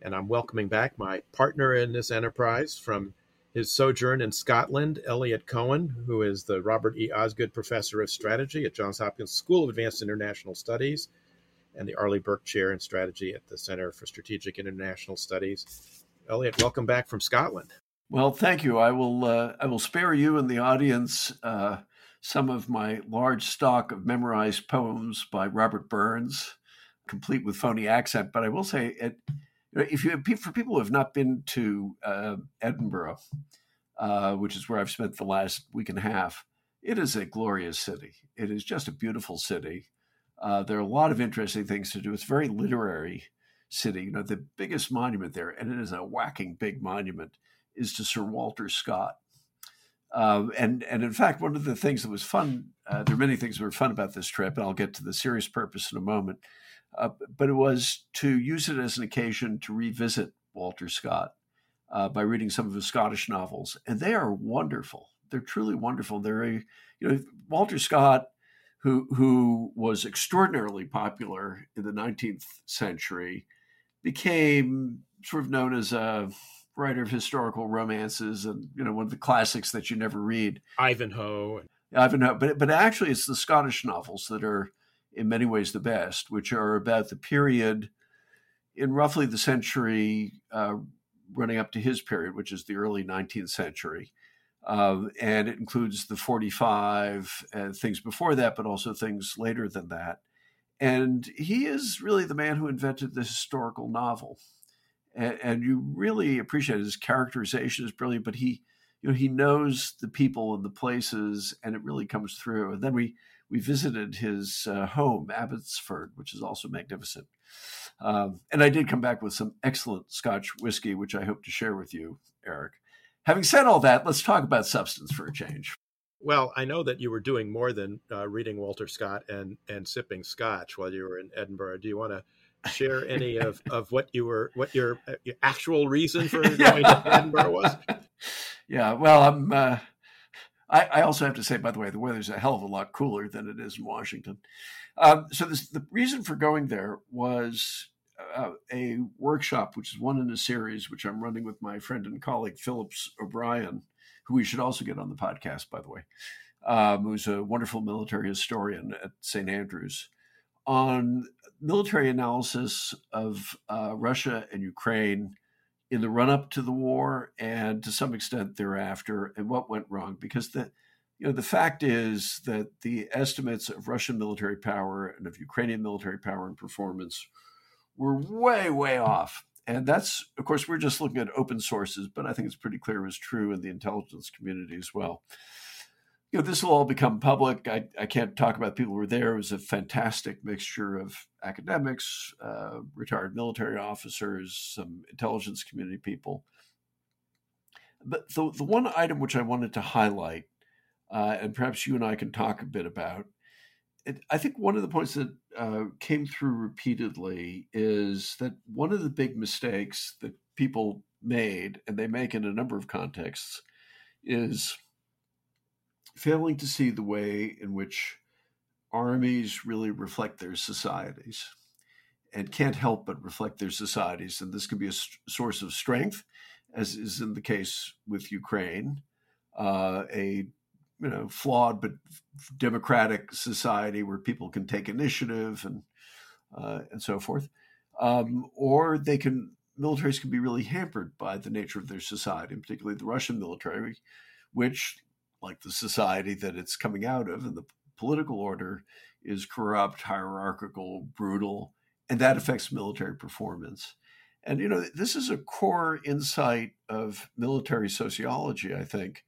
And I'm welcoming back my partner in this enterprise from his sojourn in Scotland, Eliot Cohen, who is the Robert E. Osgood Professor of Strategy at Johns Hopkins School of Advanced International Studies and the Arleigh Burke Chair in Strategy at the Center for Strategic International Studies. Eliot, welcome back from Scotland. Well, thank you. I will. Uh, I will spare you and the audience uh, some of my large stock of memorized poems by Robert Burns, complete with phony accent. But I will say, it, if you for people who have not been to uh, Edinburgh, uh, which is where I've spent the last week and a half, it is a glorious city. It is just a beautiful city. Uh, there are a lot of interesting things to do. It's a very literary city. You know, the biggest monument there, and it is a whacking big monument is to Sir Walter Scott. Um, and and in fact, one of the things that was fun, uh, there are many things that were fun about this trip, and I'll get to the serious purpose in a moment. Uh, but it was to use it as an occasion to revisit Walter Scott uh, by reading some of his Scottish novels, and they are wonderful. They're truly wonderful. They're a, you know Walter Scott, who who was extraordinarily popular in the 19th century, became sort of known as a writer of historical romances and you know one of the classics that you never read ivanhoe ivanhoe but but actually it's the scottish novels that are in many ways the best which are about the period in roughly the century uh, running up to his period which is the early 19th century uh, and it includes the 45 and things before that but also things later than that and he is really the man who invented the historical novel and, and you really appreciate his characterization is brilliant. But he, you know, he knows the people and the places, and it really comes through. And then we we visited his uh, home, Abbotsford, which is also magnificent. Um, and I did come back with some excellent Scotch whiskey, which I hope to share with you, Eric. Having said all that, let's talk about substance for a change. Well, I know that you were doing more than uh, reading Walter Scott and and sipping Scotch while you were in Edinburgh. Do you want to share any of, of what you were what your, uh, your actual reason for going to Edinburgh was? Yeah, well, I'm. Uh, I, I, also have to say, by the way, the weather's a hell of a lot cooler than it is in Washington. Um, so this, the reason for going there was uh, a workshop, which is one in a series, which I'm running with my friend and colleague Phillips O'Brien, who we should also get on the podcast, by the way, um, who's a wonderful military historian at St. Andrews, on military analysis of uh, Russia and Ukraine in the run up to the war and to some extent thereafter, and what went wrong. Because the you know the fact is that the estimates of Russian military power and of Ukrainian military power and performance were way way off. And that's of course we're just looking at open sources, but I think it's pretty clear it was true in the intelligence community as well you know, this will all become public. I, I can't talk about people who were there. It was a fantastic mixture of academics, uh, retired military officers, some intelligence community people. But the, the one item which I wanted to highlight, uh, and perhaps you and I can talk a bit about, it, I think one of the points that uh, came through repeatedly is that one of the big mistakes that people made, and they make in a number of contexts, is failing to see the way in which armies really reflect their societies and can't help but reflect their societies. And this can be a st- source of strength, as is in the case with Ukraine, uh, a you know flawed but democratic society where people can take initiative and uh, and so forth, um, or they can militaries can be really hampered by the nature of their society, and particularly the Russian military, which like the society that it's coming out of and the political order is corrupt, hierarchical, brutal, and that affects military performance. And you know, this is a core insight of military sociology, I think,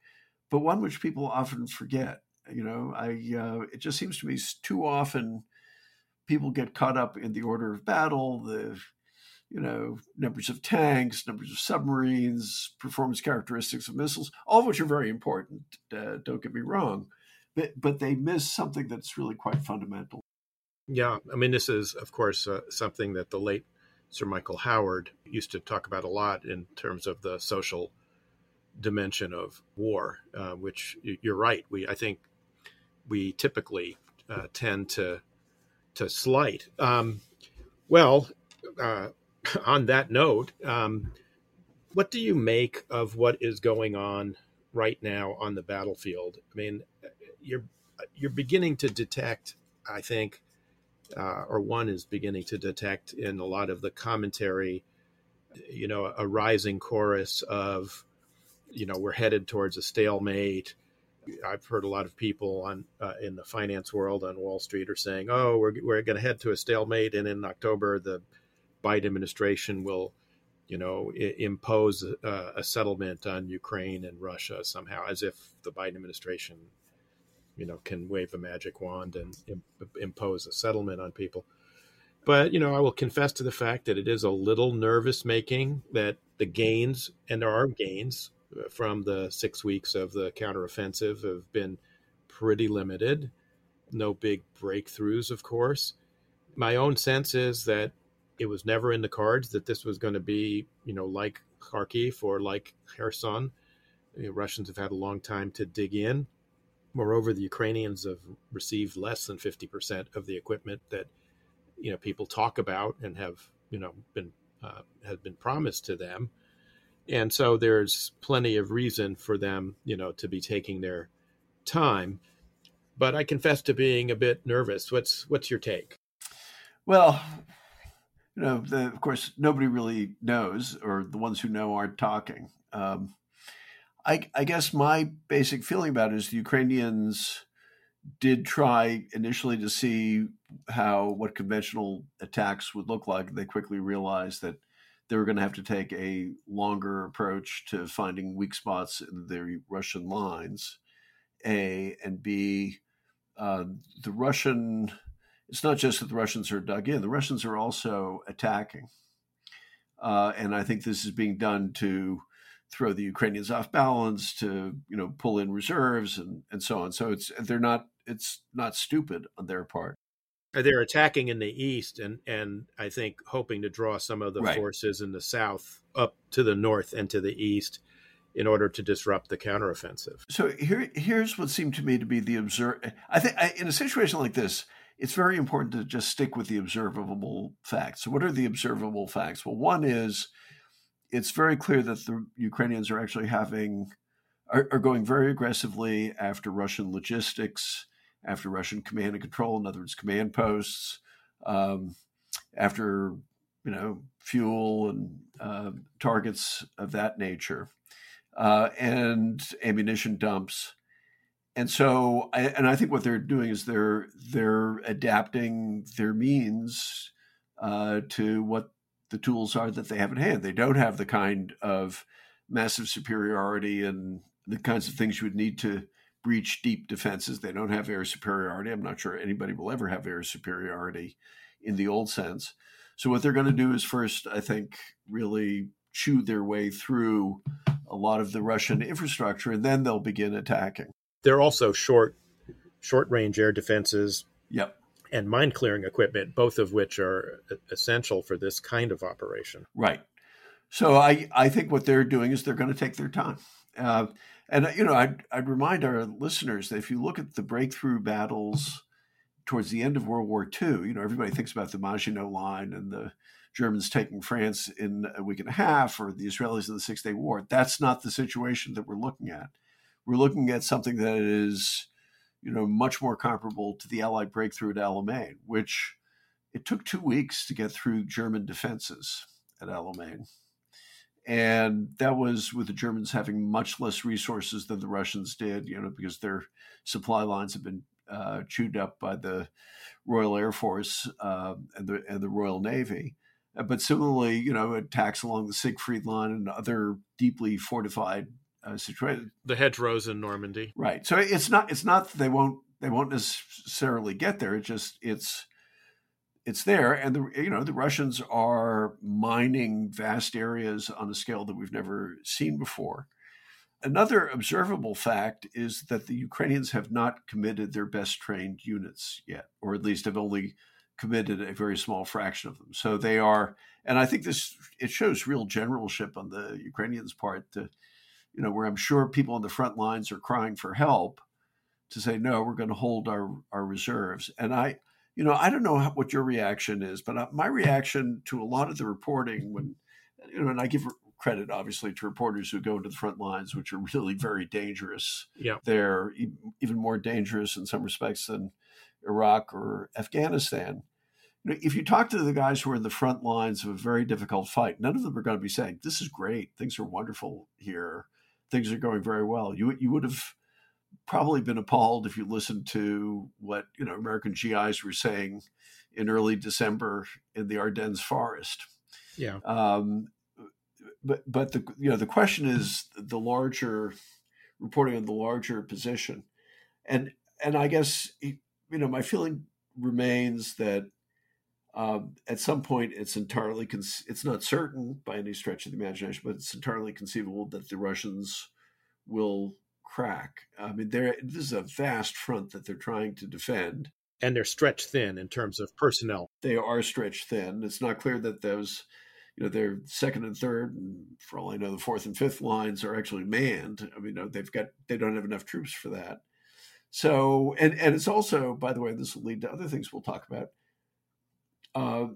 but one which people often forget. You know, I uh, it just seems to me too often people get caught up in the order of battle, the you know, numbers of tanks, numbers of submarines, performance characteristics of missiles, all of which are very important. Uh, don't get me wrong, but but they miss something that's really quite fundamental. Yeah, I mean, this is of course uh, something that the late Sir Michael Howard used to talk about a lot in terms of the social dimension of war, uh, which you're right. We I think we typically uh, tend to to slight. Um, well, uh, on that note, um, what do you make of what is going on right now on the battlefield? I mean, you're you're beginning to detect, I think, uh, or one is beginning to detect in a lot of the commentary, you know, a rising chorus of, you know, we're headed towards a stalemate. I've heard a lot of people on uh, in the finance world on Wall Street are saying, "Oh, we're we're going to head to a stalemate, and in October the Biden administration will, you know, I- impose a, a, settlement on Ukraine and Russia somehow, as if the Biden administration, you know, can wave a magic wand and Im- impose a settlement on people. But you know, I will confess to the fact that it is a little nervous making that the gains, and there are gains uh, from the six weeks of the counteroffensive, have been pretty limited. No big breakthroughs, of course. My own sense is that it was never in the cards that this was going to be, you know, like Kharkiv or like Kherson. The Russians have had a long time to dig in. Moreover, the Ukrainians have received less than 50% of the equipment that, you know, people talk about and have, you know, been uh, has been promised to them. And so there's plenty of reason for them, you know, to be taking their time. But I confess to being a bit nervous. What's what's your take? Well, you know, the, of course, nobody really knows, or the ones who know aren't talking. Um, I, I, guess my basic feeling about it is the Ukrainians did try initially to see how what conventional attacks would look like. They quickly realized that they were going to have to take a longer approach to finding weak spots in the Russian lines. A and B, uh, the Russian it's not just that the Russians are dug in, the Russians are also attacking. Uh, and I think this is being done to throw the Ukrainians off balance, to you know pull in reserves and, and so on. So it's they're not it's not stupid on their part. They're attacking in the east and and I think hoping to draw some of the right. forces in the south up to the north and to the east in order to disrupt the counteroffensive. So here here's what seemed to me to be the observe. I think in a situation like this, it's very important to just stick with the observable facts. So, what are the observable facts? Well, one is it's very clear that the Ukrainians are actually having are, are going very aggressively after Russian logistics, after Russian command and control, in other words, command posts, um, after you know fuel and uh, targets of that nature, uh, and ammunition dumps and so I, and I think what they're doing is they're they're adapting their means uh, to what the tools are that they have at hand. They don't have the kind of massive superiority and the kinds of things you would need to breach deep defenses. They don't have air superiority. I'm not sure anybody will ever have air superiority in the old sense. So what they're going to do is first, I think, really chew their way through a lot of the Russian infrastructure, and then they'll begin attacking. They're also short short range air defenses. Yep. And mine clearing equipment, both of which are essential for this kind of operation. Right. So I, I think what they're doing is they're going to take their time. Uh, and, you know, I'd, I'd remind our listeners that if you look at the breakthrough battles towards the end of World War II, you know, everybody thinks about the Maginot Line and the Germans taking France in a week and a half or the Israelis in the Six Day War. That's not the situation that we're looking at we're looking at something that is, you know, much more comparable to the Allied breakthrough at Alamein, which it took two weeks to get through German defenses at Alamein. And that was with the Germans having much less resources than the Russians did, you know, because their supply lines have been uh, chewed up by the Royal Air Force uh, and the and the Royal Navy. But similarly, you know, attacks along the Siegfried Line and other deeply fortified uh, situated. The hedgerows in Normandy, right? So it's not it's not they won't they won't necessarily get there. It's just it's it's there, and the you know the Russians are mining vast areas on a scale that we've never seen before. Another observable fact is that the Ukrainians have not committed their best trained units yet, or at least have only committed a very small fraction of them. So they are, and I think this it shows real generalship on the Ukrainians' part to, you know, where I'm sure people on the front lines are crying for help to say no, we're going to hold our our reserves. And I, you know, I don't know how, what your reaction is, but my reaction to a lot of the reporting when, you know, and I give credit obviously to reporters who go into the front lines, which are really very dangerous. Yeah, they're even more dangerous in some respects than Iraq or Afghanistan if you talk to the guys who are in the front lines of a very difficult fight, none of them are going to be saying, "This is great. Things are wonderful here. Things are going very well." You you would have probably been appalled if you listened to what you know American GIs were saying in early December in the Ardennes forest. Yeah. Um, but but the you know the question is the larger reporting on the larger position, and and I guess you know my feeling remains that um, at some point, it's entirely con- it's not certain by any stretch of the imagination, but it's entirely conceivable that the Russians will crack. I mean, this is a vast front that they're trying to defend, and they're stretched thin in terms of personnel. They are stretched thin. It's not clear that those, you know, their second and third, and for all I know, the fourth and fifth lines are actually manned. I mean, they've got they don't have enough troops for that. So, and and it's also, by the way, this will lead to other things we'll talk about uh,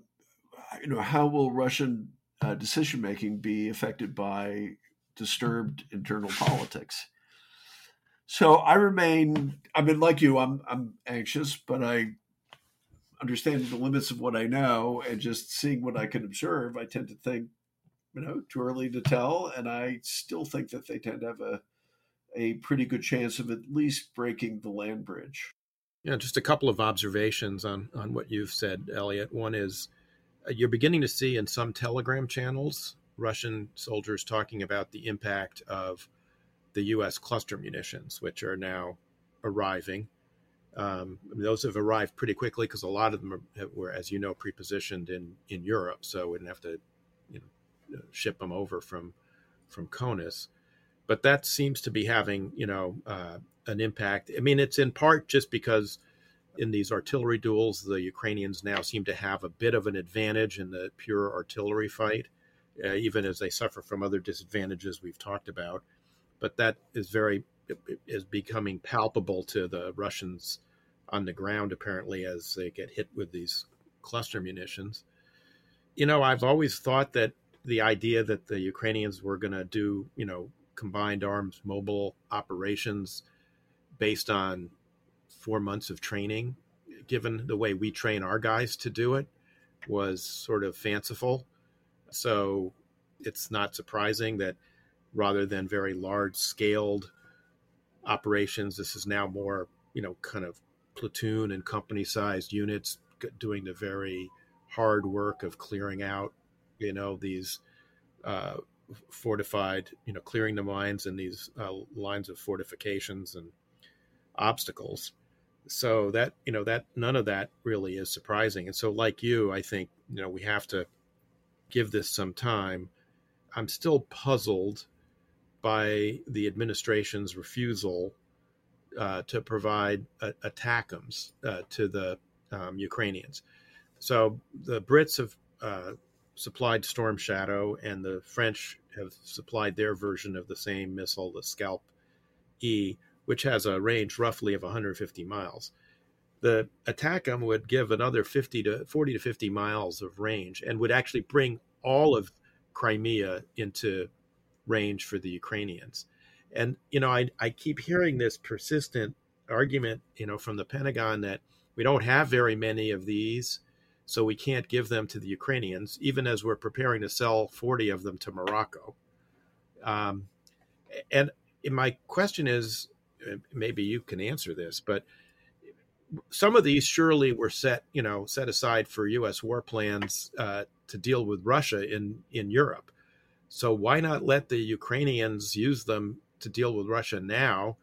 you know, how will Russian uh, decision making be affected by disturbed internal politics? So I remain. I mean, like you, I'm I'm anxious, but I understand the limits of what I know and just seeing what I can observe, I tend to think, you know, too early to tell. And I still think that they tend to have a a pretty good chance of at least breaking the land bridge. Yeah, just a couple of observations on on what you've said, Eliot. One is uh, you're beginning to see in some Telegram channels Russian soldiers talking about the impact of the U.S. cluster munitions, which are now arriving. Um, those have arrived pretty quickly because a lot of them are, were, as you know, prepositioned in in Europe, so we didn't have to, you know, ship them over from from CONUS. But that seems to be having, you know, uh, an impact. I mean, it's in part just because in these artillery duels, the Ukrainians now seem to have a bit of an advantage in the pure artillery fight, uh, even as they suffer from other disadvantages we've talked about. But that is very is becoming palpable to the Russians on the ground, apparently, as they get hit with these cluster munitions. You know, I've always thought that the idea that the Ukrainians were going to do, you know, combined arms mobile operations based on four months of training, given the way we train our guys to do it, was sort of fanciful. So it's not surprising that rather than very large scaled operations, this is now more, you know, kind of platoon and company sized units doing the very hard work of clearing out, you know, these uh, fortified, you know, clearing the mines and these uh, lines of fortifications and obstacles. So that, you know, that none of that really is surprising. And so, like you, I think, you know, we have to give this some time. I'm still puzzled by the administration's refusal uh, to provide uh, ATACMS uh, to the um, Ukrainians. So the Brits have uh, supplied Storm Shadow, and the French have supplied their version of the same missile, the Scalp E which has a range roughly of 150 miles. The ATACMS would give another 50 to 40 to 50 miles of range and would actually bring all of Crimea into range for the Ukrainians. And, you know, I, I keep hearing this persistent argument, you know, from the Pentagon that we don't have very many of these, so we can't give them to the Ukrainians, even as we're preparing to sell 40 of them to Morocco. Um, and my question is maybe you can answer this, but some of these surely were set, you know, set aside for U.S. war plans uh, to deal with Russia in in Europe. So why not let the Ukrainians use them to deal with Russia now,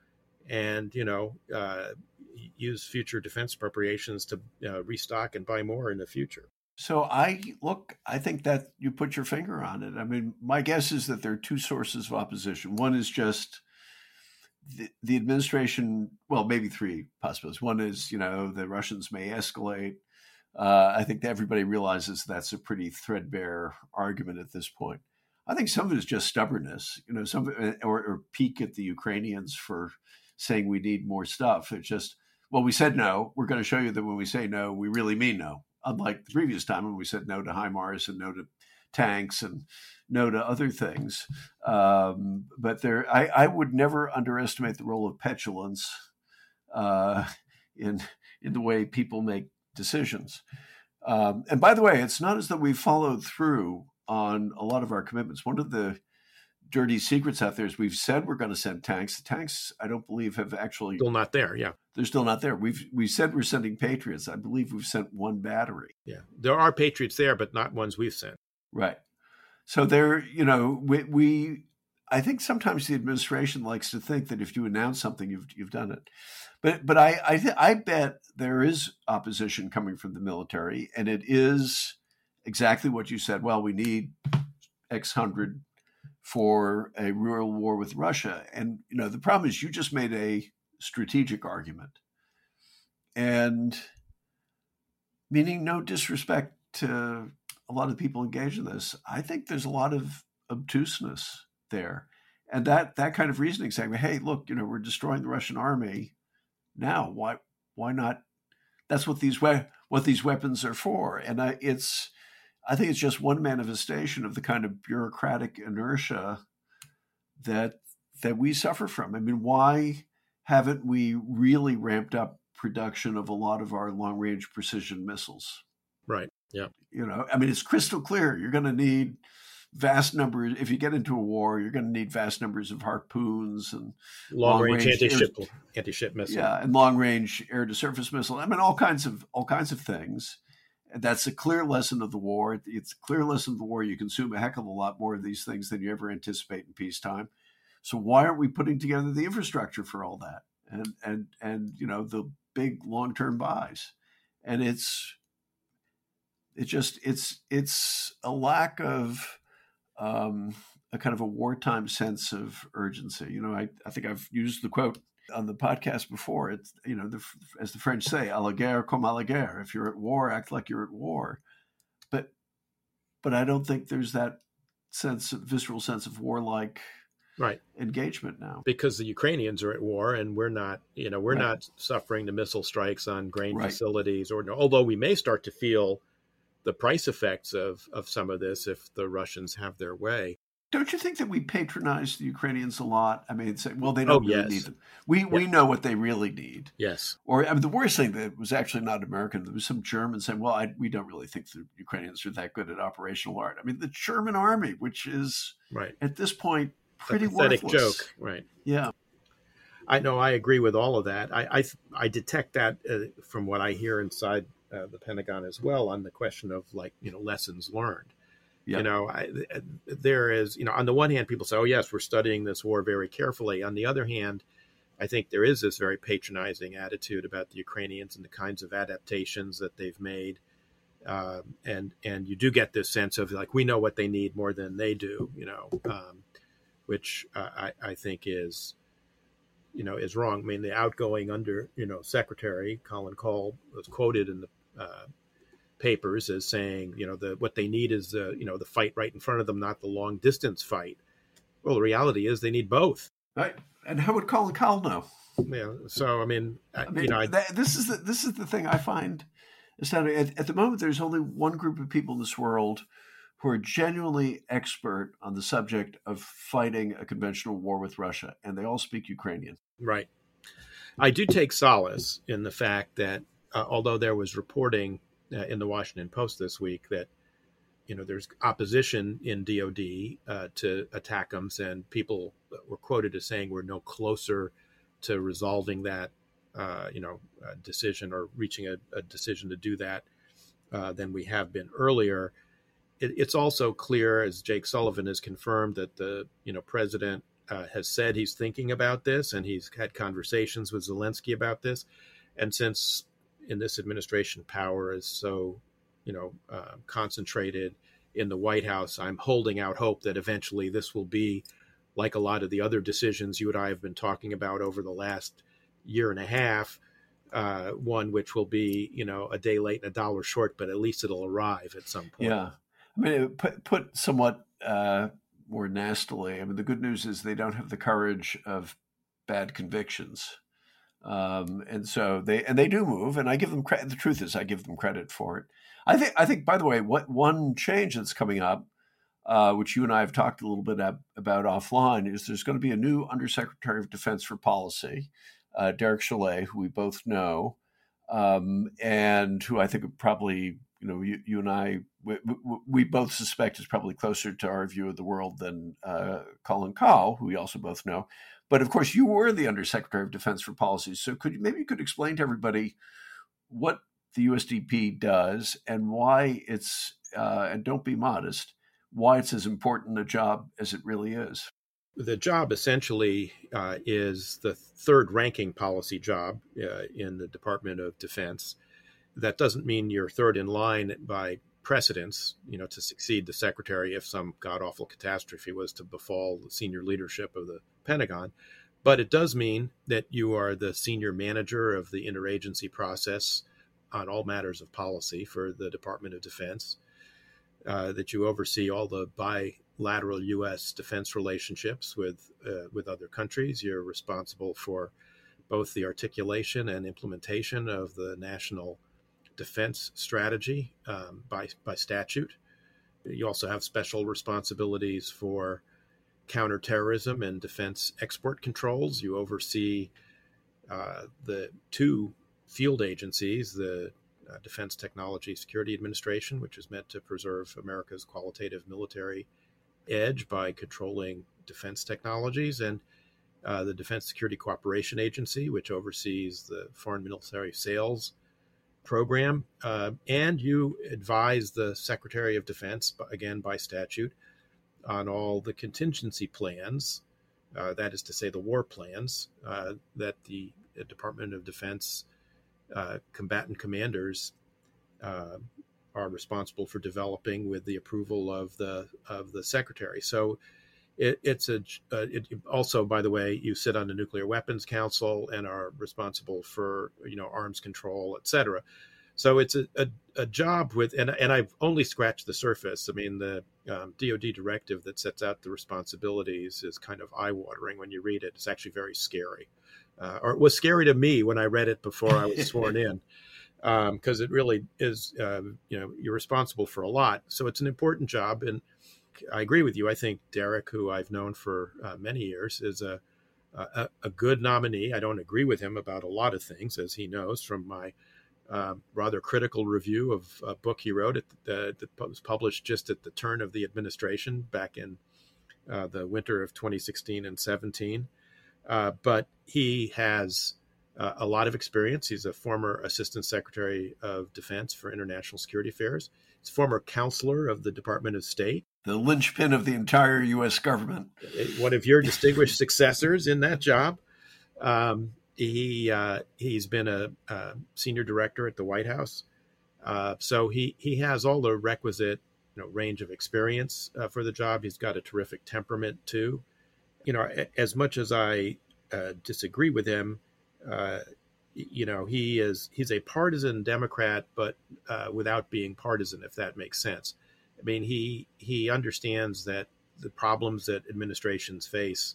and you know, uh, use future defense appropriations to uh, restock and buy more in the future. So I look, I think that you put your finger on it. I mean, my guess is that there are two sources of opposition. One is just the, the administration, well, maybe three possibilities. One is, you know, the Russians may escalate. Uh, I think everybody realizes that's a pretty threadbare argument at this point. I think some of it is just stubbornness, you know, some or, or pique at the Ukrainians for saying we need more stuff. It's just, well, we said no. We're going to show you that when we say no, we really mean no. Unlike the previous time when we said no to HIMARS and no to tanks and no to other things. Um, but there, I, I, would never underestimate the role of petulance uh, in in the way people make decisions. Um, and by the way, it's not as though we've followed through on a lot of our commitments. One of the dirty secrets out there is we've said we're going to send tanks. The tanks, I don't believe, have actually still not there. Yeah, they're still not there. We've we said we're sending Patriots. I believe we've sent one battery. Yeah, there are Patriots there, but not ones we've sent. Right. So there, you know, we, we I think sometimes the administration likes to think that if you announce something, you've you've done it. But but I I, th- I bet there is opposition coming from the military, and it is exactly what you said. Well, we need X hundred for a real war with Russia, and you know the problem is you just made a strategic argument, and meaning no disrespect to a lot of people engaged in this. I think there's a lot of obtuseness there, and that that kind of reasoning saying, "Hey, look, you know, we're destroying the Russian army now. Why why not? That's what these we- what these weapons are for." And I, it's I think it's just one manifestation of the kind of bureaucratic inertia that that we suffer from. I mean, why haven't we really ramped up production of a lot of our long range precision missiles? Yeah. You know, I mean, it's crystal clear. You're going to need vast numbers. If you get into a war, you're going to need vast numbers of harpoons and long, long range, range anti-ship air, anti-ship missiles. Yeah, and long range air to surface missile. I mean, all kinds of all kinds of things. And that's a clear lesson of the war. It's a clear lesson of the war. You consume a heck of a lot more of these things than you ever anticipate in peacetime. So why aren't we putting together the infrastructure for all that? And and and you know the big long term buys. And it's it just it's it's a lack of um, a kind of a wartime sense of urgency. You know, I, I think I've used the quote on the podcast before. It's you know, the, as the French say, "à la guerre comme à la guerre." If you're at war, act like you're at war. But but I don't think there's that sense, visceral sense of warlike right engagement now because the Ukrainians are at war and we're not. You know, we're right. not suffering the missile strikes on grain right. facilities, or although we may start to feel the price effects of of some of this if the Russians have their way. Don't you think that we patronize the Ukrainians a lot? I mean, say, well, they don't oh, really yes. need them. We we know what they really need. Yes. Or I mean, the worst thing that was actually not American. There was some German saying, "Well, I, we don't really think the Ukrainians are that good at operational art." I mean, the German army, which is right at this point pretty a pathetic worthless. joke, right? Yeah. I know. I agree with all of that. I I, I detect that uh, from what I hear inside uh, the Pentagon as well on the question of like you know lessons learned. Yep. You know, I, there is you know on the one hand people say, oh yes, we're studying this war very carefully. On the other hand, I think there is this very patronizing attitude about the Ukrainians and the kinds of adaptations that they've made. Uh, and and you do get this sense of like we know what they need more than they do, you know, um, which uh, I, I think is you know is wrong. I mean, the outgoing under you know secretary Colin Kahl was quoted in the uh, papers as saying, you know, the what they need is the you know the fight right in front of them, not the long distance fight. Well, the reality is they need both. Right. And how would call Colin Kahl know? Yeah. So I mean, I mean you know, I, this is the, this is the thing I find astounding. At, at the moment, there's only one group of people in this world who are genuinely expert on the subject of fighting a conventional war with Russia, and they all speak Ukrainian. Right. I do take solace in the fact that uh, although there was reporting uh, in the Washington Post this week that you know there's opposition in DoD uh, to ATACMS, and people were quoted as saying we're no closer to resolving that uh, you know decision or reaching a, a, decision to do that uh, than we have been earlier. It, it's also clear, as Jake Sullivan has confirmed, that the you know president uh, has said he's thinking about this and he's had conversations with Zelensky about this And since in this administration power is so, you know, uh, concentrated in the White House, I'm holding out hope that eventually this will be like a lot of the other decisions you and I have been talking about over the last year and a half. Uh, one which will be, you know, a day late and a dollar short, but at least it'll arrive at some point. Yeah, I mean, put put somewhat uh, more nastily. I mean, the good news is they don't have the courage of bad convictions. Um, and so they and they do move, and I give them credit. The truth is, I give them credit for it. I think. I think. By the way, what one change that's coming up, uh, which you and I have talked a little bit about offline, is there's going to be a new Undersecretary of Defense for Policy, uh, Derek Chollet, who we both know, um, and who I think probably you know you, you and I we, we, both suspect is probably closer to our view of the world than uh, Colin Kahl, who we also both know. But of course, you were the Undersecretary of Defense for Policy. So could maybe you could explain to everybody what the USDP does and why it's uh, and don't be modest why it's as important a job as it really is. The job essentially uh, is the third ranking policy job uh, in the Department of Defense. That doesn't mean you're third in line by precedence, you know, to succeed the secretary if some god awful catastrophe was to befall the senior leadership of the Pentagon. But it does mean that you are the senior manager of the interagency process on all matters of policy for the Department of Defense, uh, that you oversee all the bilateral U.S. defense relationships with uh, with other countries. You're responsible for both the articulation and implementation of the national defense strategy um, by by statute. You also have special responsibilities for counterterrorism and defense export controls. You oversee uh, the two field agencies, the uh, Defense Technology Security Administration, which is meant to preserve America's qualitative military edge by controlling defense technologies, and uh, the Defense Security Cooperation Agency, which oversees the foreign military sales program. Uh, and you advise the Secretary of Defense, again by statute, on all the contingency plans, uh, that is to say, the war plans uh, that the Department of Defense uh, combatant commanders uh, are responsible for developing with the approval of the of the secretary. So it, it's a uh, it, also, by the way, you sit on the Nuclear Weapons Council and are responsible for you know arms control, et cetera. So it's a, a, a, job with, and, and I've only scratched the surface. I mean, the um, DoD directive that sets out the responsibilities is kind of eye watering when you read it. It's actually very scary, uh, or it was scary to me when I read it before I was sworn in, because um, it really is. Uh, you know, you're responsible for a lot. So it's an important job, and I agree with you. I think Derek, who I've known for uh, many years, is a, a a good nominee. I don't agree with him about a lot of things, as he knows from my uh, rather critical review of a book he wrote at, uh, that was published just at the turn of the administration back in uh, the winter of 2016 and 17. Uh, but he has uh, a lot of experience. He's a former Assistant Secretary of Defense for International Security Affairs. He's former counselor of the Department of State. The linchpin of the entire U.S. government. One of your distinguished successors in that job. Um, he uh, he's been a, a, senior director at the White House, uh, so he he has all the requisite you know range of experience uh, for the job. He's got a terrific temperament too. You know, as much as I uh, disagree with him, uh, you know, he is he's a partisan Democrat, but uh, without being partisan, if that makes sense. I mean, he he understands that the problems that administrations face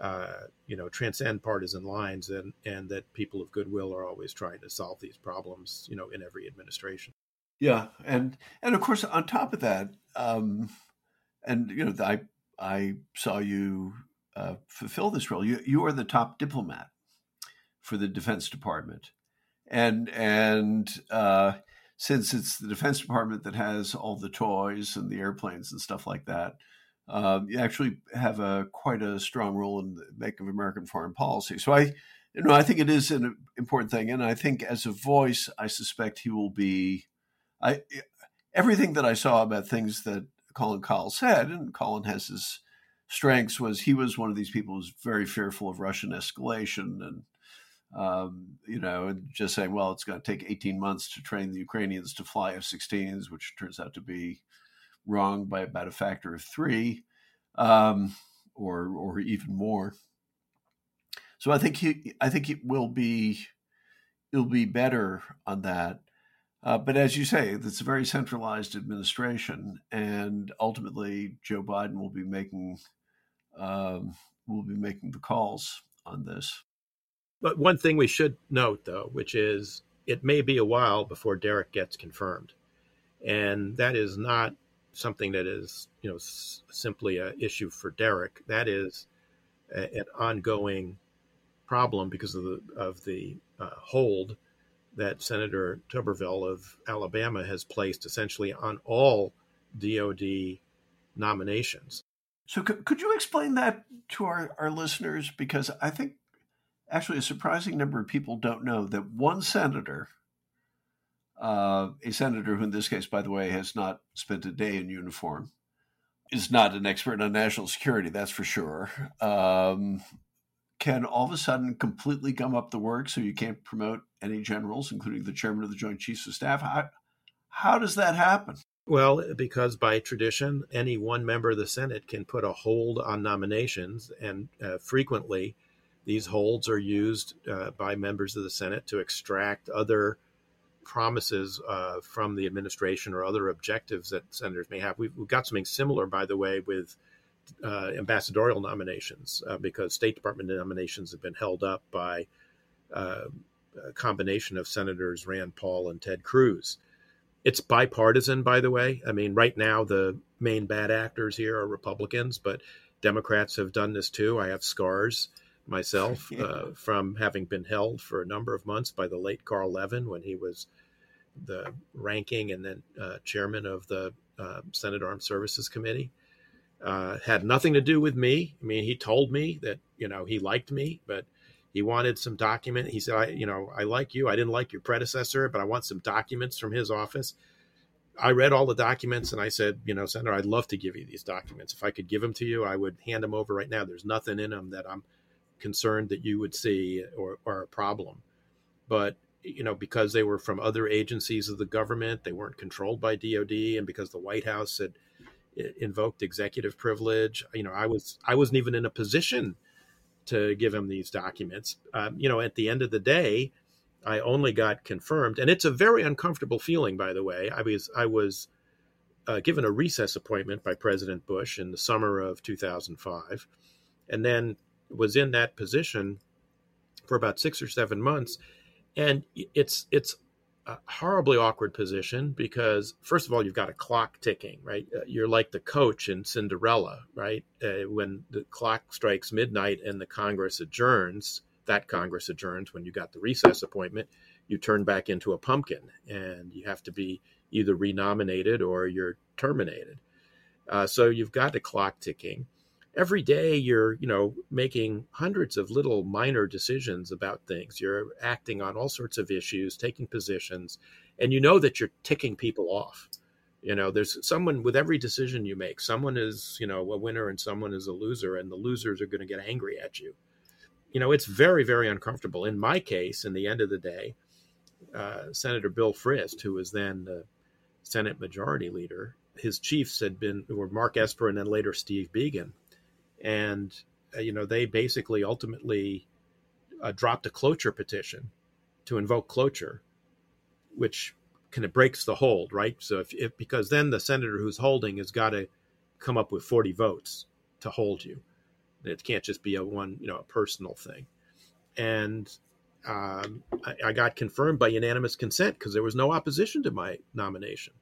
uh, you know, transcend partisan lines, and and that people of goodwill are always trying to solve these problems, you know, in every administration. Yeah, and and of course, on top of that, um, and you know, I I saw you uh, fulfill this role. You you are the top diplomat for the Defense Department, and and uh, since it's the Defense Department that has all the toys and the airplanes and stuff like that, um, you actually have a quite a strong role in the make of American foreign policy. So I, you know, I think it is an important thing, and I think as a voice, I suspect he will be. I everything that I saw about things that Colin Kahl said, and Colin has his strengths, was he was one of these people who's very fearful of Russian escalation and Um, you know, and just saying, well, it's going to take 18 months to train the Ukrainians to fly F 16s, which turns out to be wrong by about a factor of three um, or, or even more. So I think he, I think it will be, it'll be better on that. Uh, but as you say, it's a very centralized administration, and ultimately Joe Biden will be making um, will be making the calls on this. But one thing we should note, though, which is it may be a while before Derek gets confirmed, and that is not something that is you know s- simply an issue for Derek. That is a, an ongoing problem because of the of the uh, hold that Senator Tuberville of Alabama has placed essentially on all DOD nominations. So, could, could you explain that to our, our listeners? Because I think actually a surprising number of people don't know that one senator, uh, a senator who in this case, by the way, has not spent a day in uniform, is not an expert on national security, that's for sure. Um, can all of a sudden completely gum up the work so you can't promote any generals, including the chairman of the Joint Chiefs of Staff? How, how does that happen? Well, because by tradition, any one member of the Senate can put a hold on nominations, and uh, frequently these holds are used uh, by members of the Senate to extract other promises uh, from the administration or other objectives that senators may have. We've, we've got something similar, by the way, with uh, ambassadorial nominations, uh, because State Department nominations have been held up by uh, a combination of Senators Rand Paul and Ted Cruz. It's bipartisan, by the way. I mean, right now, the main bad actors here are Republicans, but Democrats have done this too. I have scars myself uh, from having been held for a number of months by the late Carl Levin when he was the ranking and then uh, chairman of the uh, Senate Armed Services Committee. Uh, had nothing to do with me. I mean, he told me that you know he liked me, but he wanted some document. He said, I, you know, I like you. I didn't like your predecessor, but I want some documents from his office. I read all the documents and I said, you know, Senator, I'd love to give you these documents. If I could give them to you, I would hand them over right now. There's nothing in them that I'm concerned that you would see or, or a problem. But you know, because they were from other agencies of the government, they weren't controlled by DoD, and because the White House had invoked executive privilege, you know, I was I wasn't even in a position to give him these documents. Um, you know, at the end of the day, I only got confirmed, and it's a very uncomfortable feeling. By the way, I was I was uh, given a recess appointment by President Bush in the summer of 2005, and then was in that position for about six or seven months, and it's it's a horribly awkward position because first of all you've got a clock ticking right? Uh, you're like the coach in cinderella right? Uh, when the clock strikes midnight and the congress adjourns that congress adjourns when you got the recess appointment you turn back into a pumpkin and you have to be either renominated or you're terminated. Uh, so you've got the clock ticking every day you're you know making hundreds of little minor decisions about things. You're acting on all sorts of issues taking positions and you know that you're ticking people off. You know there's someone with every decision you make someone is you know a winner and someone is a loser and the losers are going to get angry at you. You know it's very very uncomfortable. In my case in the end of the day uh, senator bill frist who was then the senate majority leader his chiefs had been were mark esper and then later steve Biegun and uh, you know they basically ultimately uh, dropped a cloture petition to invoke cloture, which kind of breaks the hold, right? So if, if because then the senator who's holding has got to come up with 40 votes to hold you. It can't just be a one, you know, a personal thing. And um, I, I got confirmed by unanimous consent because there was no opposition to my nomination.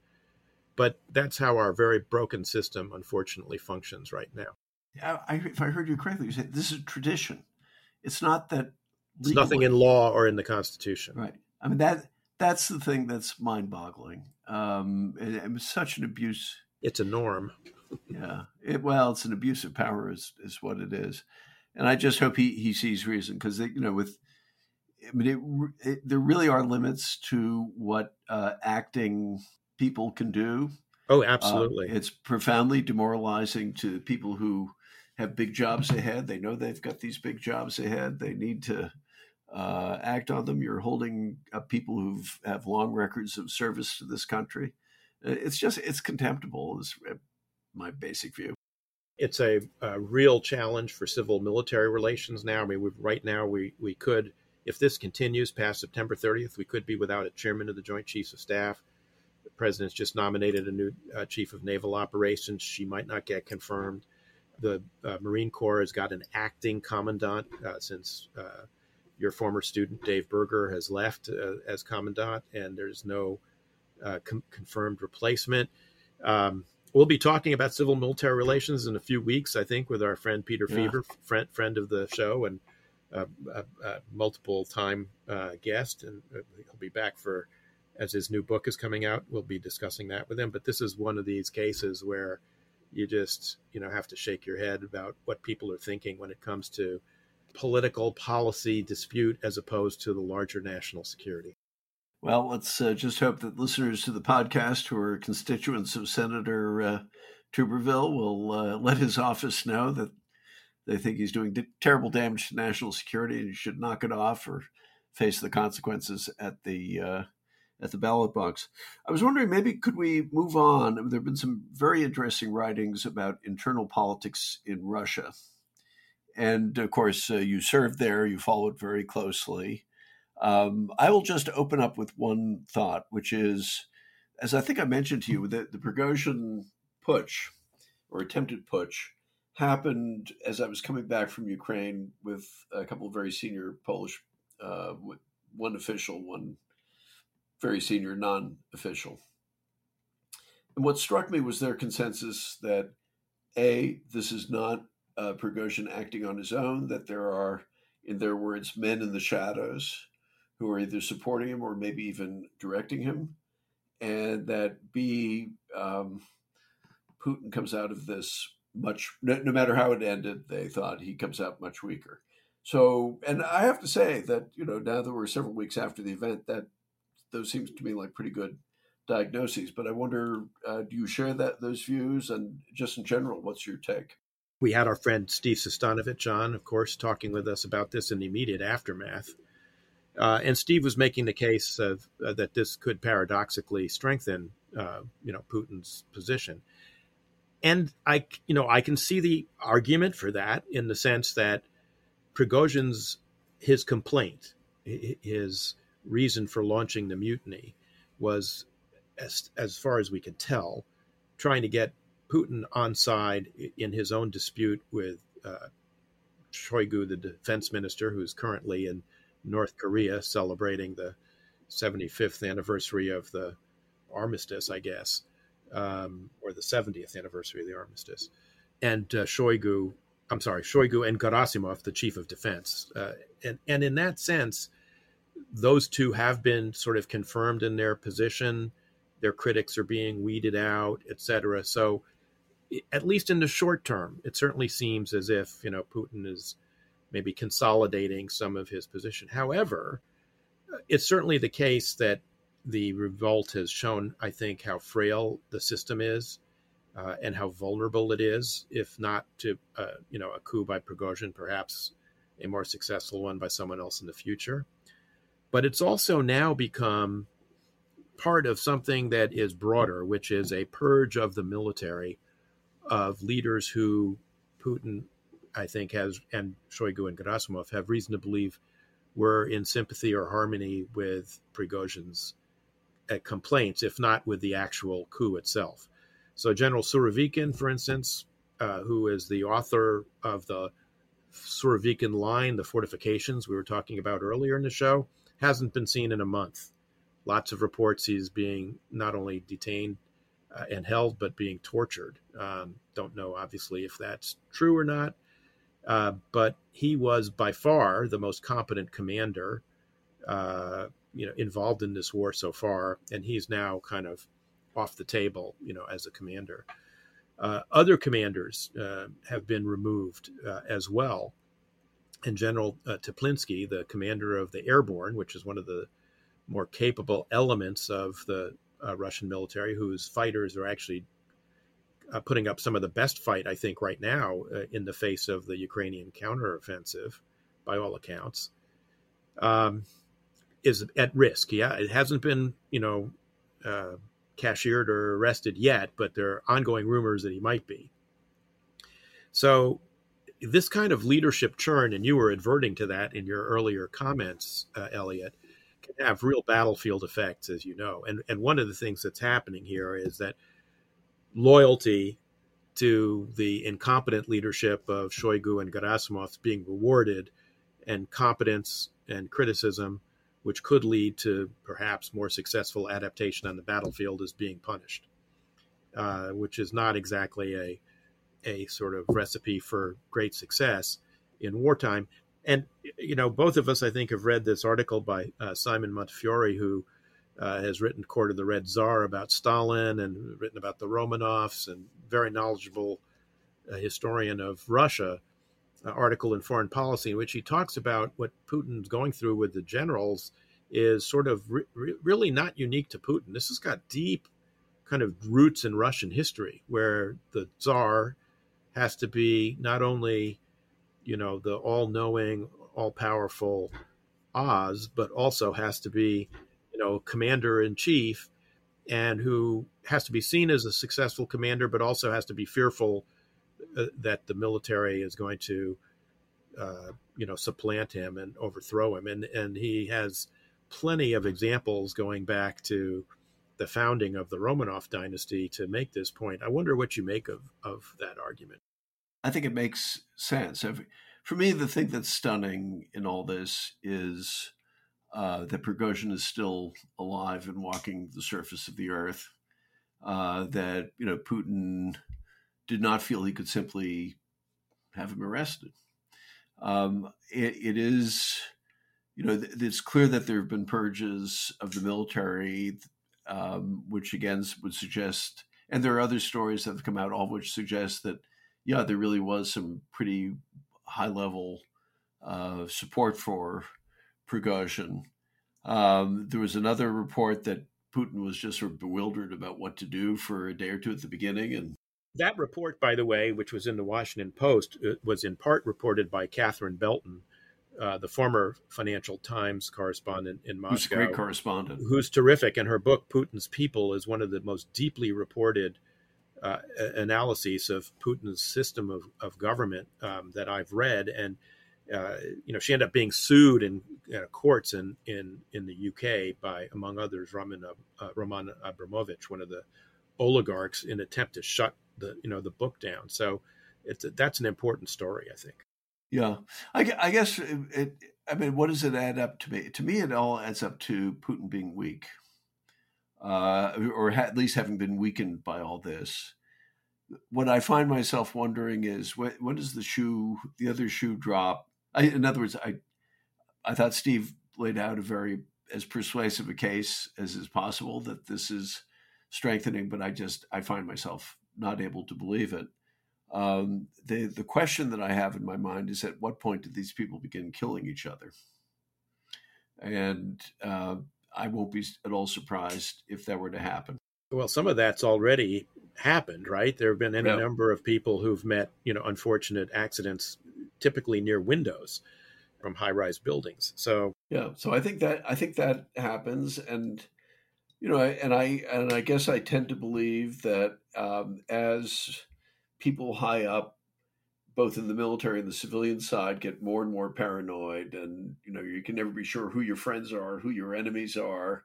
But that's how our very broken system, unfortunately, functions right now. I, if I heard you correctly, you said this is a tradition. It's not that it's nothing in law or in the Constitution. Right. I mean that that's the thing that's mind-boggling. Um, it, it was such an abuse. It's a norm. yeah. It, well, it's an abuse of power, is is what it is. And I just hope he he sees reason because you know with. I mean, it, it, there really are limits to what uh, acting people can do. Oh, absolutely. Uh, it's profoundly demoralizing to people who have big jobs ahead. They know they've got these big jobs ahead. They need to uh, act on them. You're holding up people who have long records of service to this country. It's just it's contemptible. Is my basic view. It's a, a real challenge for civil military relations now. I mean, right now we we could, if this continues past September 30th, we could be without a chairman of the Joint Chiefs of Staff. The president's just nominated a new uh, chief of naval operations. She might not get confirmed. The uh, Marine Corps has got an acting commandant uh, since uh, your former student Dave Berger has left uh, as commandant, and there's no uh, com- confirmed replacement. Um, we'll be talking about civil military relations in a few weeks, I think, with our friend Peter yeah. Feaver, friend friend of the show and uh, uh, uh multiple time uh, guest, and he'll be back for as his new book is coming out. We'll be discussing that with him. But this is one of these cases where you just you know have to shake your head about what people are thinking when it comes to political policy dispute as opposed to the larger national security. Well, let's uh, just hope that listeners to the podcast who are constituents of Senator uh, Tuberville will uh, let his office know that they think he's doing terrible damage to national security and should knock it off or face the consequences at the uh, at the ballot box. I was wondering, maybe could we move on? There have been some very interesting writings about internal politics in Russia and of course, uh, you served there, you followed very closely. Um, I will just open up with one thought, which is, as I think I mentioned to you, the, the Prigozhin putsch or attempted putsch happened as I was coming back from Ukraine with a couple of very senior Polish, uh, one official, one very senior non official. And what struck me was their consensus that A, this is not uh, Prigozhin acting on his own, that there are, in their words, men in the shadows who are either supporting him or maybe even directing him, and that B, um, Putin comes out of this much, no, no, matter how it ended, they thought he comes out much weaker. So, and I have to say that, you know, now that we're several weeks after the event, that those seems to me like pretty good diagnoses. But I wonder, uh, do you share that those views? And just in general, what's your take? we had our friend Steve Sestanovich on, of course, talking with us about this in the immediate aftermath. Uh, and Steve was making the case of, uh, that this could paradoxically strengthen, uh, you know, Putin's position. And I, you know, I can see the argument for that in the sense that Prigozhin's his complaint, his reason for launching the mutiny, was, as as far as we could tell, trying to get Putin on side in his own dispute with uh, Shoigu, the defense minister, who's currently in North Korea celebrating the 75th anniversary of the armistice, I guess, um, or the 70th anniversary of the armistice. And uh, Shoigu, I'm sorry, Shoigu and Gerasimov, the chief of defense. Uh, and, and in that sense, those two have been sort of confirmed in their position. Their critics are being weeded out, et cetera. So at least in the short term, it certainly seems as if you know Putin is maybe consolidating some of his position. However, it's certainly the case that the revolt has shown, I think, how frail the system is uh, and how vulnerable it is, if not to uh, you know a coup by Prigozhin, perhaps a more successful one by someone else in the future. But it's also now become part of something that is broader, which is a purge of the military of leaders who Putin, I think, has and Shoigu and Gerasimov have reason to believe were in sympathy or harmony with Prigozhin's uh, complaints, if not with the actual coup itself. So General Surovikin, for instance, uh, who is the author of the Surovikin line, the fortifications we were talking about earlier in the show, hasn't been seen in a month. Lots of reports he's being not only detained uh, and held, but being tortured. Um, don't know, obviously, if that's true or not. Uh, but he was by far the most competent commander, uh, you know, involved in this war so far, and he's now kind of off the table, you know, as a commander. Uh, other commanders uh, have been removed uh, as well. And General Teplinsky, the commander of the airborne, which is one of the more capable elements of the uh, Russian military, whose fighters are actually uh, putting up some of the best fight, I think, right now uh, in the face of the Ukrainian counteroffensive, by all accounts. um, is at risk. Yeah, it hasn't been, you know, uh, cashiered or arrested yet, but there are ongoing rumors that he might be. So, this kind of leadership churn, and you were adverting to that in your earlier comments, uh, Eliot, can have real battlefield effects, as you know. And and one of the things that's happening here is that loyalty to the incompetent leadership of Shoigu and Gerasimov being rewarded, and competence and criticism, which could lead to perhaps more successful adaptation on the battlefield, is being punished, uh, which is not exactly a a sort of recipe for great success in wartime. And you know, both of us, I think, have read this article by uh, Simon Montefiore, who uh, has written Court of the Red Tsar about Stalin and written about the Romanovs, and very knowledgeable uh, historian of Russia. Uh, article in Foreign Policy in which he talks about what Putin's going through with the generals is sort of re- really not unique to Putin. This has got deep kind of roots in Russian history, where the Tsar has to be not only, you know, the all-knowing, all-powerful Oz, but also has to be, you know, commander in chief, and who has to be seen as a successful commander, but also has to be fearful uh, that the military is going to, uh, you know, supplant him and overthrow him, and and he has plenty of examples going back to the founding of the Romanov dynasty to make this point. I wonder what you make of of that argument. I think it makes sense. For me, the thing that's stunning in all this is uh, that Prigozhin is still alive and walking the surface of the earth. Uh, that you know Putin did not feel he could simply have him arrested. Um, it, it is, you know, it's clear that there have been purges of the military, um, which again would suggest, and there are other stories that have come out, all of which suggest that, yeah, there really was some pretty high level uh, support for Prigozhin. Um, there was another report that Putin was just sort of bewildered about what to do for a day or two at the beginning, and that report, by the way, which was in the Washington Post, uh, was in part reported by Catherine Belton, uh, the former Financial Times correspondent in Moscow. Who's a great correspondent. Who's terrific. And her book, Putin's People, is one of the most deeply reported uh, analyses of Putin's system of, of government um, that I've read. And, uh, you know, she ended up being sued in uh, courts in, in, in the UK by, among others, Roman, uh, Roman Abramovich, one of the oligarchs, in attempt to shut the you know the book down. So it's a, that's an important story, I think. Yeah, I, I guess it, it, I mean, what does it add up to me? To me, it all adds up to Putin being weak, uh, or at least having been weakened by all this. What I find myself wondering is when, when does the shoe, the other shoe, drop? I, in other words, I I thought Steve laid out a very as persuasive a case as is possible that this is strengthening, but I just I find myself not able to believe it. Um, the the question that I have in my mind is at what point did these people begin killing each other? And uh, I won't be at all surprised if that were to happen. Well, some of that's already happened, right? There have been any yeah. number of people who've met, you know, unfortunate accidents, typically near windows from high-rise buildings. So yeah, so I think that I think that happens, and you know, and I and I guess I tend to believe that um, as people high up, both in the military and the civilian side, get more and more paranoid, and you know, you can never be sure who your friends are, who your enemies are,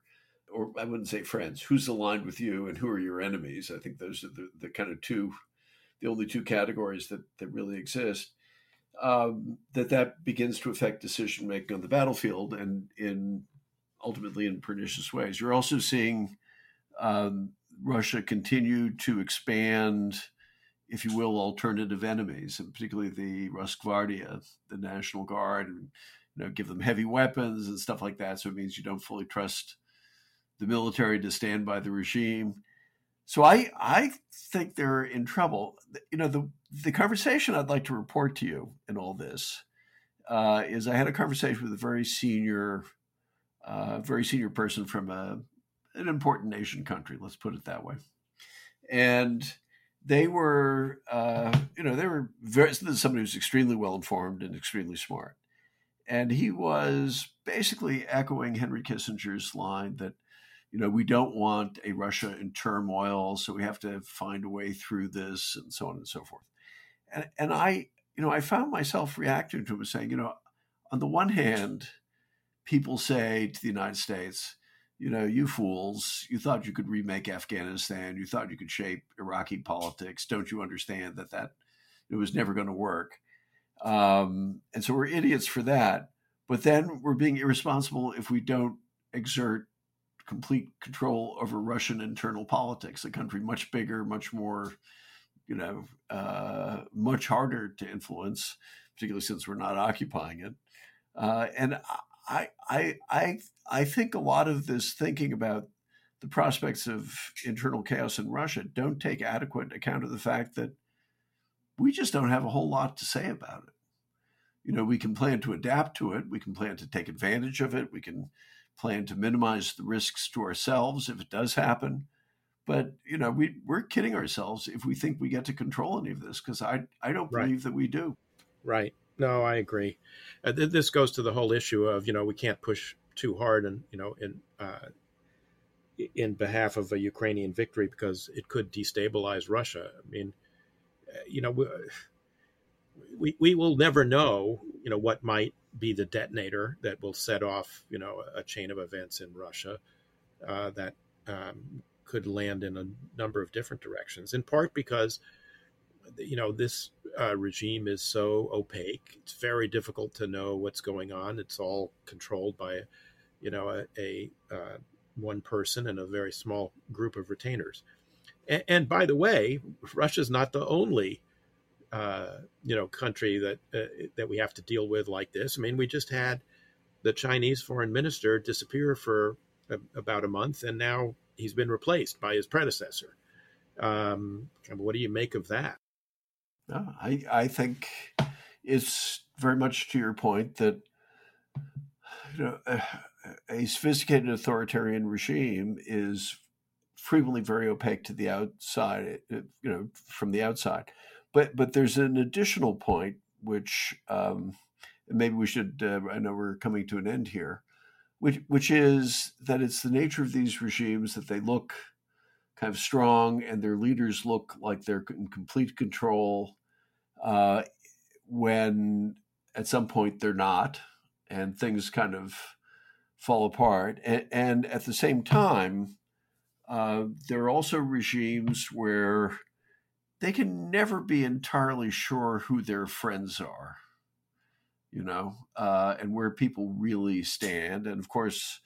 or I wouldn't say friends, who's aligned with you, and who are your enemies. I think those are the, the kind of two, the only two categories that that really exist. Um, that that begins to affect decision making on the battlefield and in ultimately in pernicious ways. You're also seeing um, Russia continue to expand, if you will, alternative enemies, and particularly the Rosgvardia, the National Guard, and you know, give them heavy weapons and stuff like that. So it means you don't fully trust the military to stand by the regime. So I I think they're in trouble. You know, the the conversation I'd like to report to you in all this uh, is I had a conversation with a very senior a very senior person from a, an important nation country, let's put it that way. And they were, uh, you know, they were very, somebody who's extremely well informed and extremely smart. and he was basically echoing Henry Kissinger's line that you know we don't want a Russia in turmoil, so we have to find a way through this, and so on and so forth. And and I you know I found myself reacting to him saying, you know, on the one hand, people say to the United States, you know, you fools, you thought you could remake Afghanistan, you thought you could shape Iraqi politics. Don't you understand that that it was never going to work? Um, and so we're idiots for that. But then we're being irresponsible if we don't exert complete control over Russian internal politics, a country much bigger, much more, you know, uh, much harder to influence, particularly since we're not occupying it. Uh, and I, I, I, I think a lot of this thinking about the prospects of internal chaos in Russia don't take adequate account of the fact that we just don't have a whole lot to say about it. You know, we can plan to adapt to it, we can plan to take advantage of it, we can plan to minimize the risks to ourselves if it does happen. But you know, we we're kidding ourselves if we think we get to control any of this because I I don't believe right. that we do. Right. No, I agree. Uh, th- this goes to the whole issue of you know we can't push too hard and you know in uh, in behalf of a Ukrainian victory because it could destabilize Russia. I mean, uh, you know, we, we, we will never know you know what might be the detonator that will set off you know a chain of events in Russia uh, that um, could land in a number of different directions. In part because you know this uh, regime is so opaque. It's very difficult to know what's going on. It's all controlled by, you know, a, a uh, one person and a very small group of retainers. And, and by the way, Russia's not the only, uh, you know, country that uh, that we have to deal with like this. I mean, we just had the Chinese foreign minister disappear for a, about a month, and now he's been replaced by his predecessor. Um, what do you make of that? No, I, I think it's very much to your point that you know a, a sophisticated authoritarian regime is frequently very opaque to the outside, uh, you know, from the outside. But but there's an additional point which um, maybe we should. Uh, I know we're coming to an end here, which which is that it's the nature of these regimes that they look kind of strong and their leaders look like they're in complete control uh, when at some point they're not, and things kind of fall apart. And, and at the same time, uh, there are also regimes where they can never be entirely sure who their friends are, you know, uh, and where people really stand. And of course,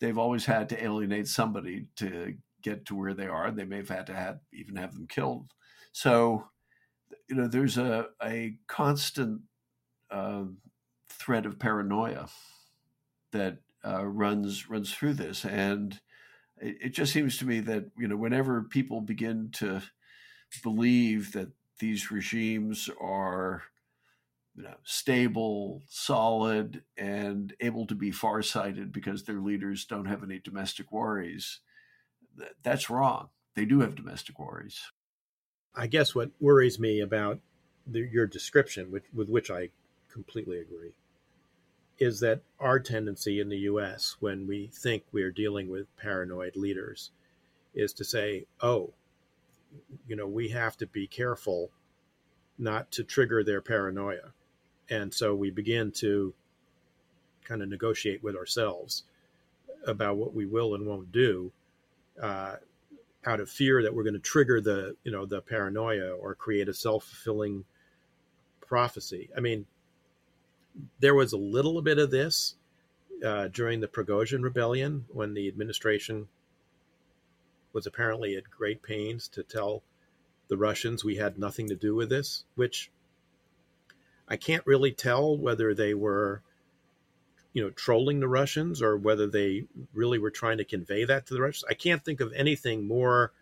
they've always had to alienate somebody to get to where they are. They may have had to have, even have them killed. So you know, there's a a constant uh, of paranoia that uh, runs runs through this, and it, it, just seems to me that you know, whenever people begin to believe that these regimes are you know, stable, solid, and able to be farsighted because their leaders don't have any domestic worries. That's wrong. They do have domestic worries. I guess what worries me about the, your description, with, with which I completely agree, is that our tendency in the U.S. when we think we're dealing with paranoid leaders is to say, "Oh, you know, we have to be careful not to trigger their paranoia," and so we begin to kind of negotiate with ourselves about what we will and won't do. Uh, out of fear that we're going to trigger the you know the paranoia or create a self-fulfilling prophecy. I mean there was a little bit of this uh, during the Prigozhin rebellion when the administration was apparently at great pains to tell the Russians we had nothing to do with this, which I can't really tell whether they were you know, trolling the Russians or whether they really were trying to convey that to the Russians. I can't think of anything more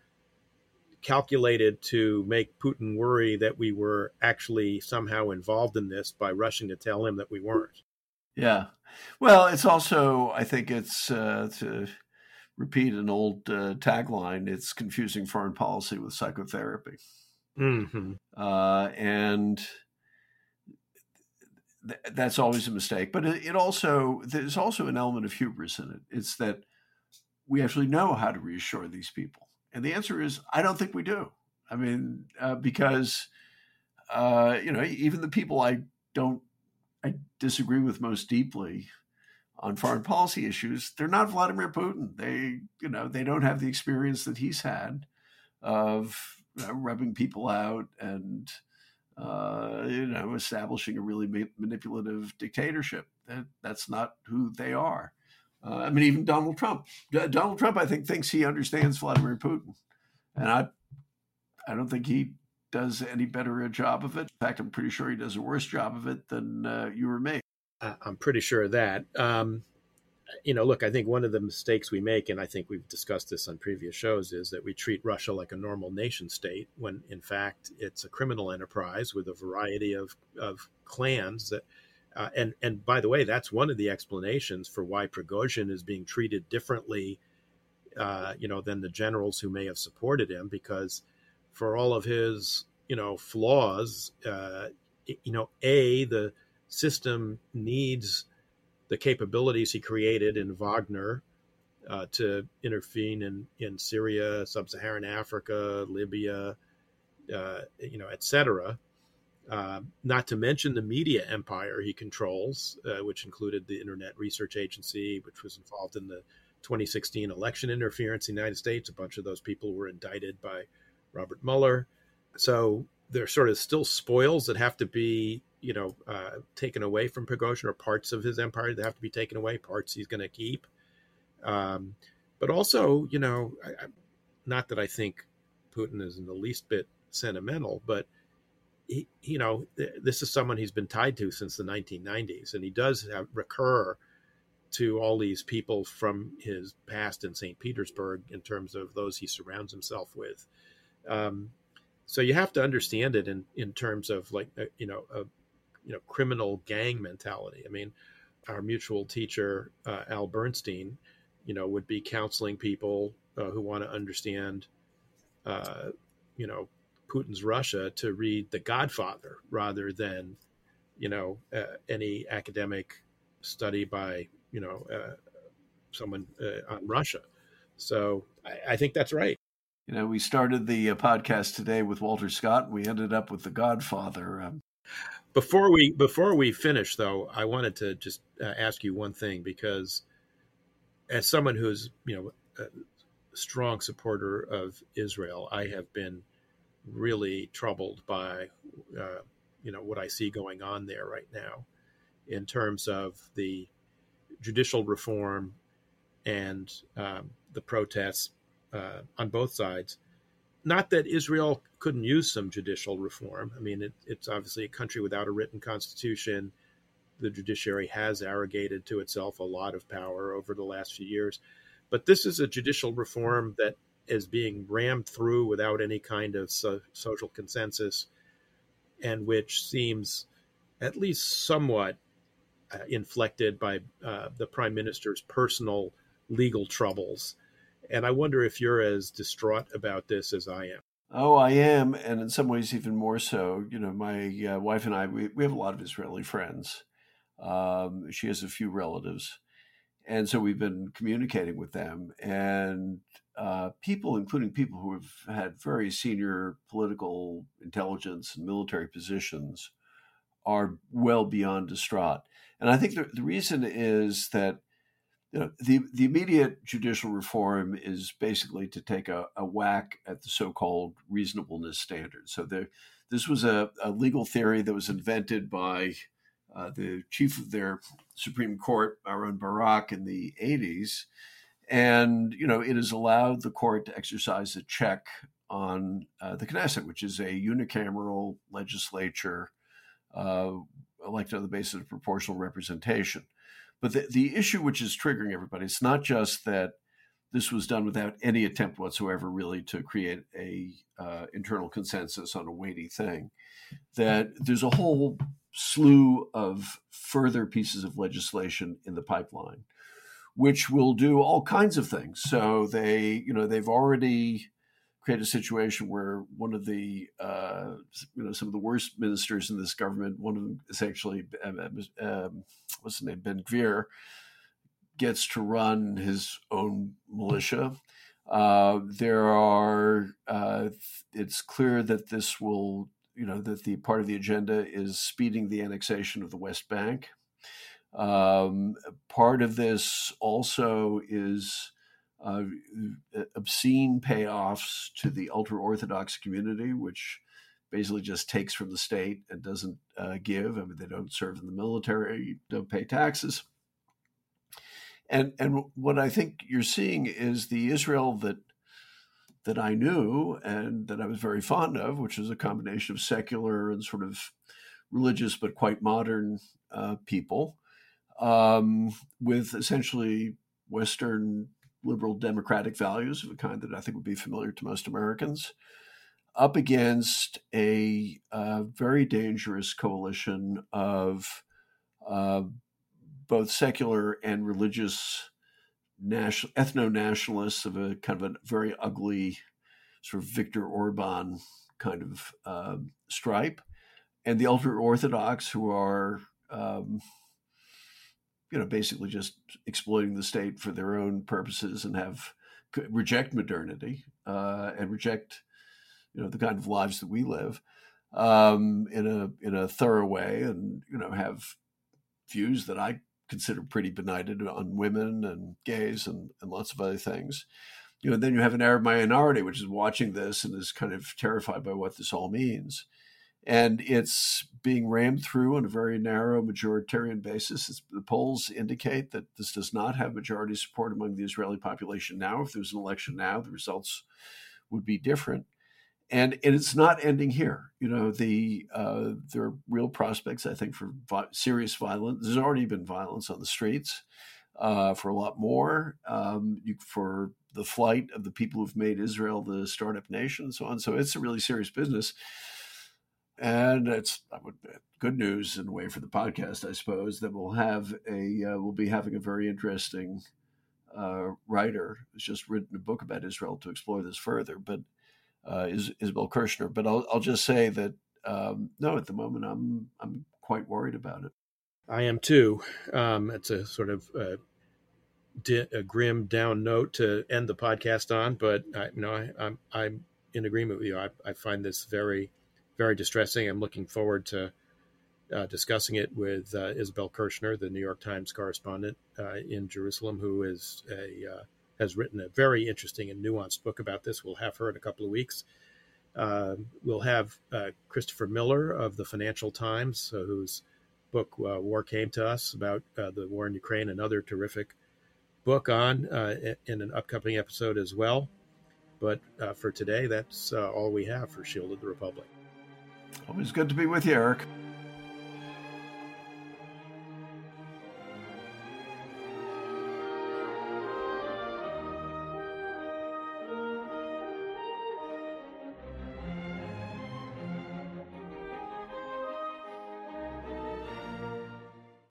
calculated to make Putin worry that we were actually somehow involved in this by rushing to tell him that we weren't. Yeah. Well, it's also, I think it's uh, to repeat an old uh, tagline it's confusing foreign policy with psychotherapy. Mm-hmm. Uh, and th- that's always a mistake. But it, it also there's also an element of hubris in it. It's that we actually know how to reassure these people, and the answer is I don't think we do. I mean, uh, because uh, you know, even the people I don't I disagree with most deeply on foreign policy issues, they're not Vladimir Putin. They, you know, they don't have the experience that he's had of know, rubbing people out and uh, you know establishing a really ma- manipulative dictatorship. That, that's not who they are. Uh, I mean, even Donald Trump. Donald Trump, I think, thinks he understands Vladimir Putin, and I, I don't think he does any better a job of it. In fact, I'm pretty sure he does a worse job of it than uh, you or me. I'm pretty sure of that. Um, you know, look, I think one of the mistakes we make, and I think we've discussed this on previous shows, is that we treat Russia like a normal nation state when, in fact, it's a criminal enterprise with a variety of, of clans that. Uh, and and by the way, that's one of the explanations for why Prigozhin is being treated differently, uh, you know, than the generals who may have supported him, because for all of his you know flaws, uh, you know, a the system needs the capabilities he created in Wagner uh, to intervene in, in Syria, sub-Saharan Africa, Libya, uh, you know, etc. Uh, not to mention the media empire he controls, uh, which included the Internet Research Agency, which was involved in the 2016 election interference in the United States. A bunch of those people were indicted by Robert Mueller. So there's sort of still spoils that have to be you know, uh, taken away from Prigozhin or parts of his empire that have to be taken away, parts he's going to keep. Um, but also, you know, I, not that I think Putin is in the least bit sentimental, but he, you know, th- this is someone he's been tied to since the 1990s, and he does have, recur to all these people from his past in St. Petersburg in terms of those he surrounds himself with. Um, so you have to understand it in, in terms of like, uh, you know, a, you know criminal gang mentality. I mean, our mutual teacher uh, Al Bernstein, you know, would be counseling people uh, who want to understand, uh, you know, Putin's Russia to read The Godfather rather than, you know, uh, any academic study by you know uh, someone uh, on Russia. So I, I think that's right. You know, we started the podcast today with Walter Scott. We ended up with The Godfather. Um, before we before we finish, though, I wanted to just uh, ask you one thing because, as someone who's you know a strong supporter of Israel, I have been really troubled by uh, you know what I see going on there right now, in terms of the judicial reform and um, the protests uh, on both sides not that Israel couldn't use some judicial reform. I mean, it, it's obviously a country without a written constitution. The judiciary has arrogated to itself a lot of power over the last few years. But this is a judicial reform that is being rammed through without any kind of so- social consensus, and which seems at least somewhat uh, inflected by uh, the prime minister's personal legal troubles and I wonder if you're as distraught about this as I am. Oh, I am, and in some ways even more so. You know, my uh, wife and I, we, we have a lot of Israeli friends. Um, she has a few relatives, and so we've been communicating with them. And uh, people, including people who have had very senior political intelligence and military positions, are well beyond distraught. And I think the, the reason is that you know, the the immediate judicial reform is basically to take a, a whack at the so-called reasonableness standard. So there, this was a, a, legal theory that was invented by uh, the chief of their Supreme Court, Aaron Barak, in the 80s, and you know it has allowed the court to exercise a check on uh, the Knesset, which is a unicameral legislature uh, elected on the basis of proportional representation. But the, the issue which is triggering everybody, it's not just that this was done without any attempt whatsoever really to create a uh, internal consensus on a weighty thing that there's a whole slew of further pieces of legislation in the pipeline which will do all kinds of things. So they you know they've already create a situation where one of the uh, you know some of the worst ministers in this government, one of them is actually um, um what's his name, Ben Gvir, gets to run his own militia. Uh, there are uh, it's clear that this will you know that the part of the agenda is speeding the annexation of the West Bank. Um, part of this also is uh, obscene payoffs to the ultra orthodox community, which basically just takes from the state and doesn't uh, give. I mean, they don't serve in the military, don't pay taxes. And and what I think you're seeing is the Israel that that I knew and that I was very fond of, which is a combination of secular and sort of religious but quite modern uh, people, um, with essentially Western liberal democratic values of a kind that I think would be familiar to most Americans, up against a uh, very dangerous coalition of uh, both secular and religious national ethno nationalists of a kind of a very ugly sort of Viktor Orban kind of uh, stripe, and the ultra orthodox who are um, you know, basically just exploiting the state for their own purposes and have reject modernity uh, and reject, you know, the kind of lives that we live um, in a in a thorough way, and you know, have views that I consider pretty benighted on women and gays and, and lots of other things. You know, then you have an Arab minority which is watching this and is kind of terrified by what this all means and it's being rammed through on a very narrow majoritarian basis. It's, the polls indicate that this does not have majority support among the Israeli population now. If there was an election now, the results would be different. And, and it's not ending here. You know, the uh, there are real prospects, I think, for vi- serious violence. There's already been violence on the streets. Uh, for a lot more, um, you, for the flight of the people who've made Israel the startup nation, and so on. So it's a really serious business and it's good news in a way for the podcast, I suppose, that we'll have a uh, we'll be having a very interesting uh, writer who's just written a book about Israel to explore this further. But uh, is Isabel Kershner. But I'll I'll just say that um, no, at the moment I'm I'm quite worried about it. I am too. Um, it's a sort of uh, di- a grim down note to end the podcast on, but I, you know I, I'm I'm in agreement with you. I, I find this very very distressing. I'm looking forward to uh, discussing it with uh, Isabel Kershner, the New York Times correspondent uh, in Jerusalem, who is a uh, has written a very interesting and nuanced book about this. We'll have her in a couple of weeks. Um, we'll have uh, Christopher Miller of the Financial Times, uh, whose book "War Came to Us" about the war in Ukraine, another terrific book on in an upcoming episode as well. But for today, that's all we have for Shield of the Republic. Always good to be with you, Eric.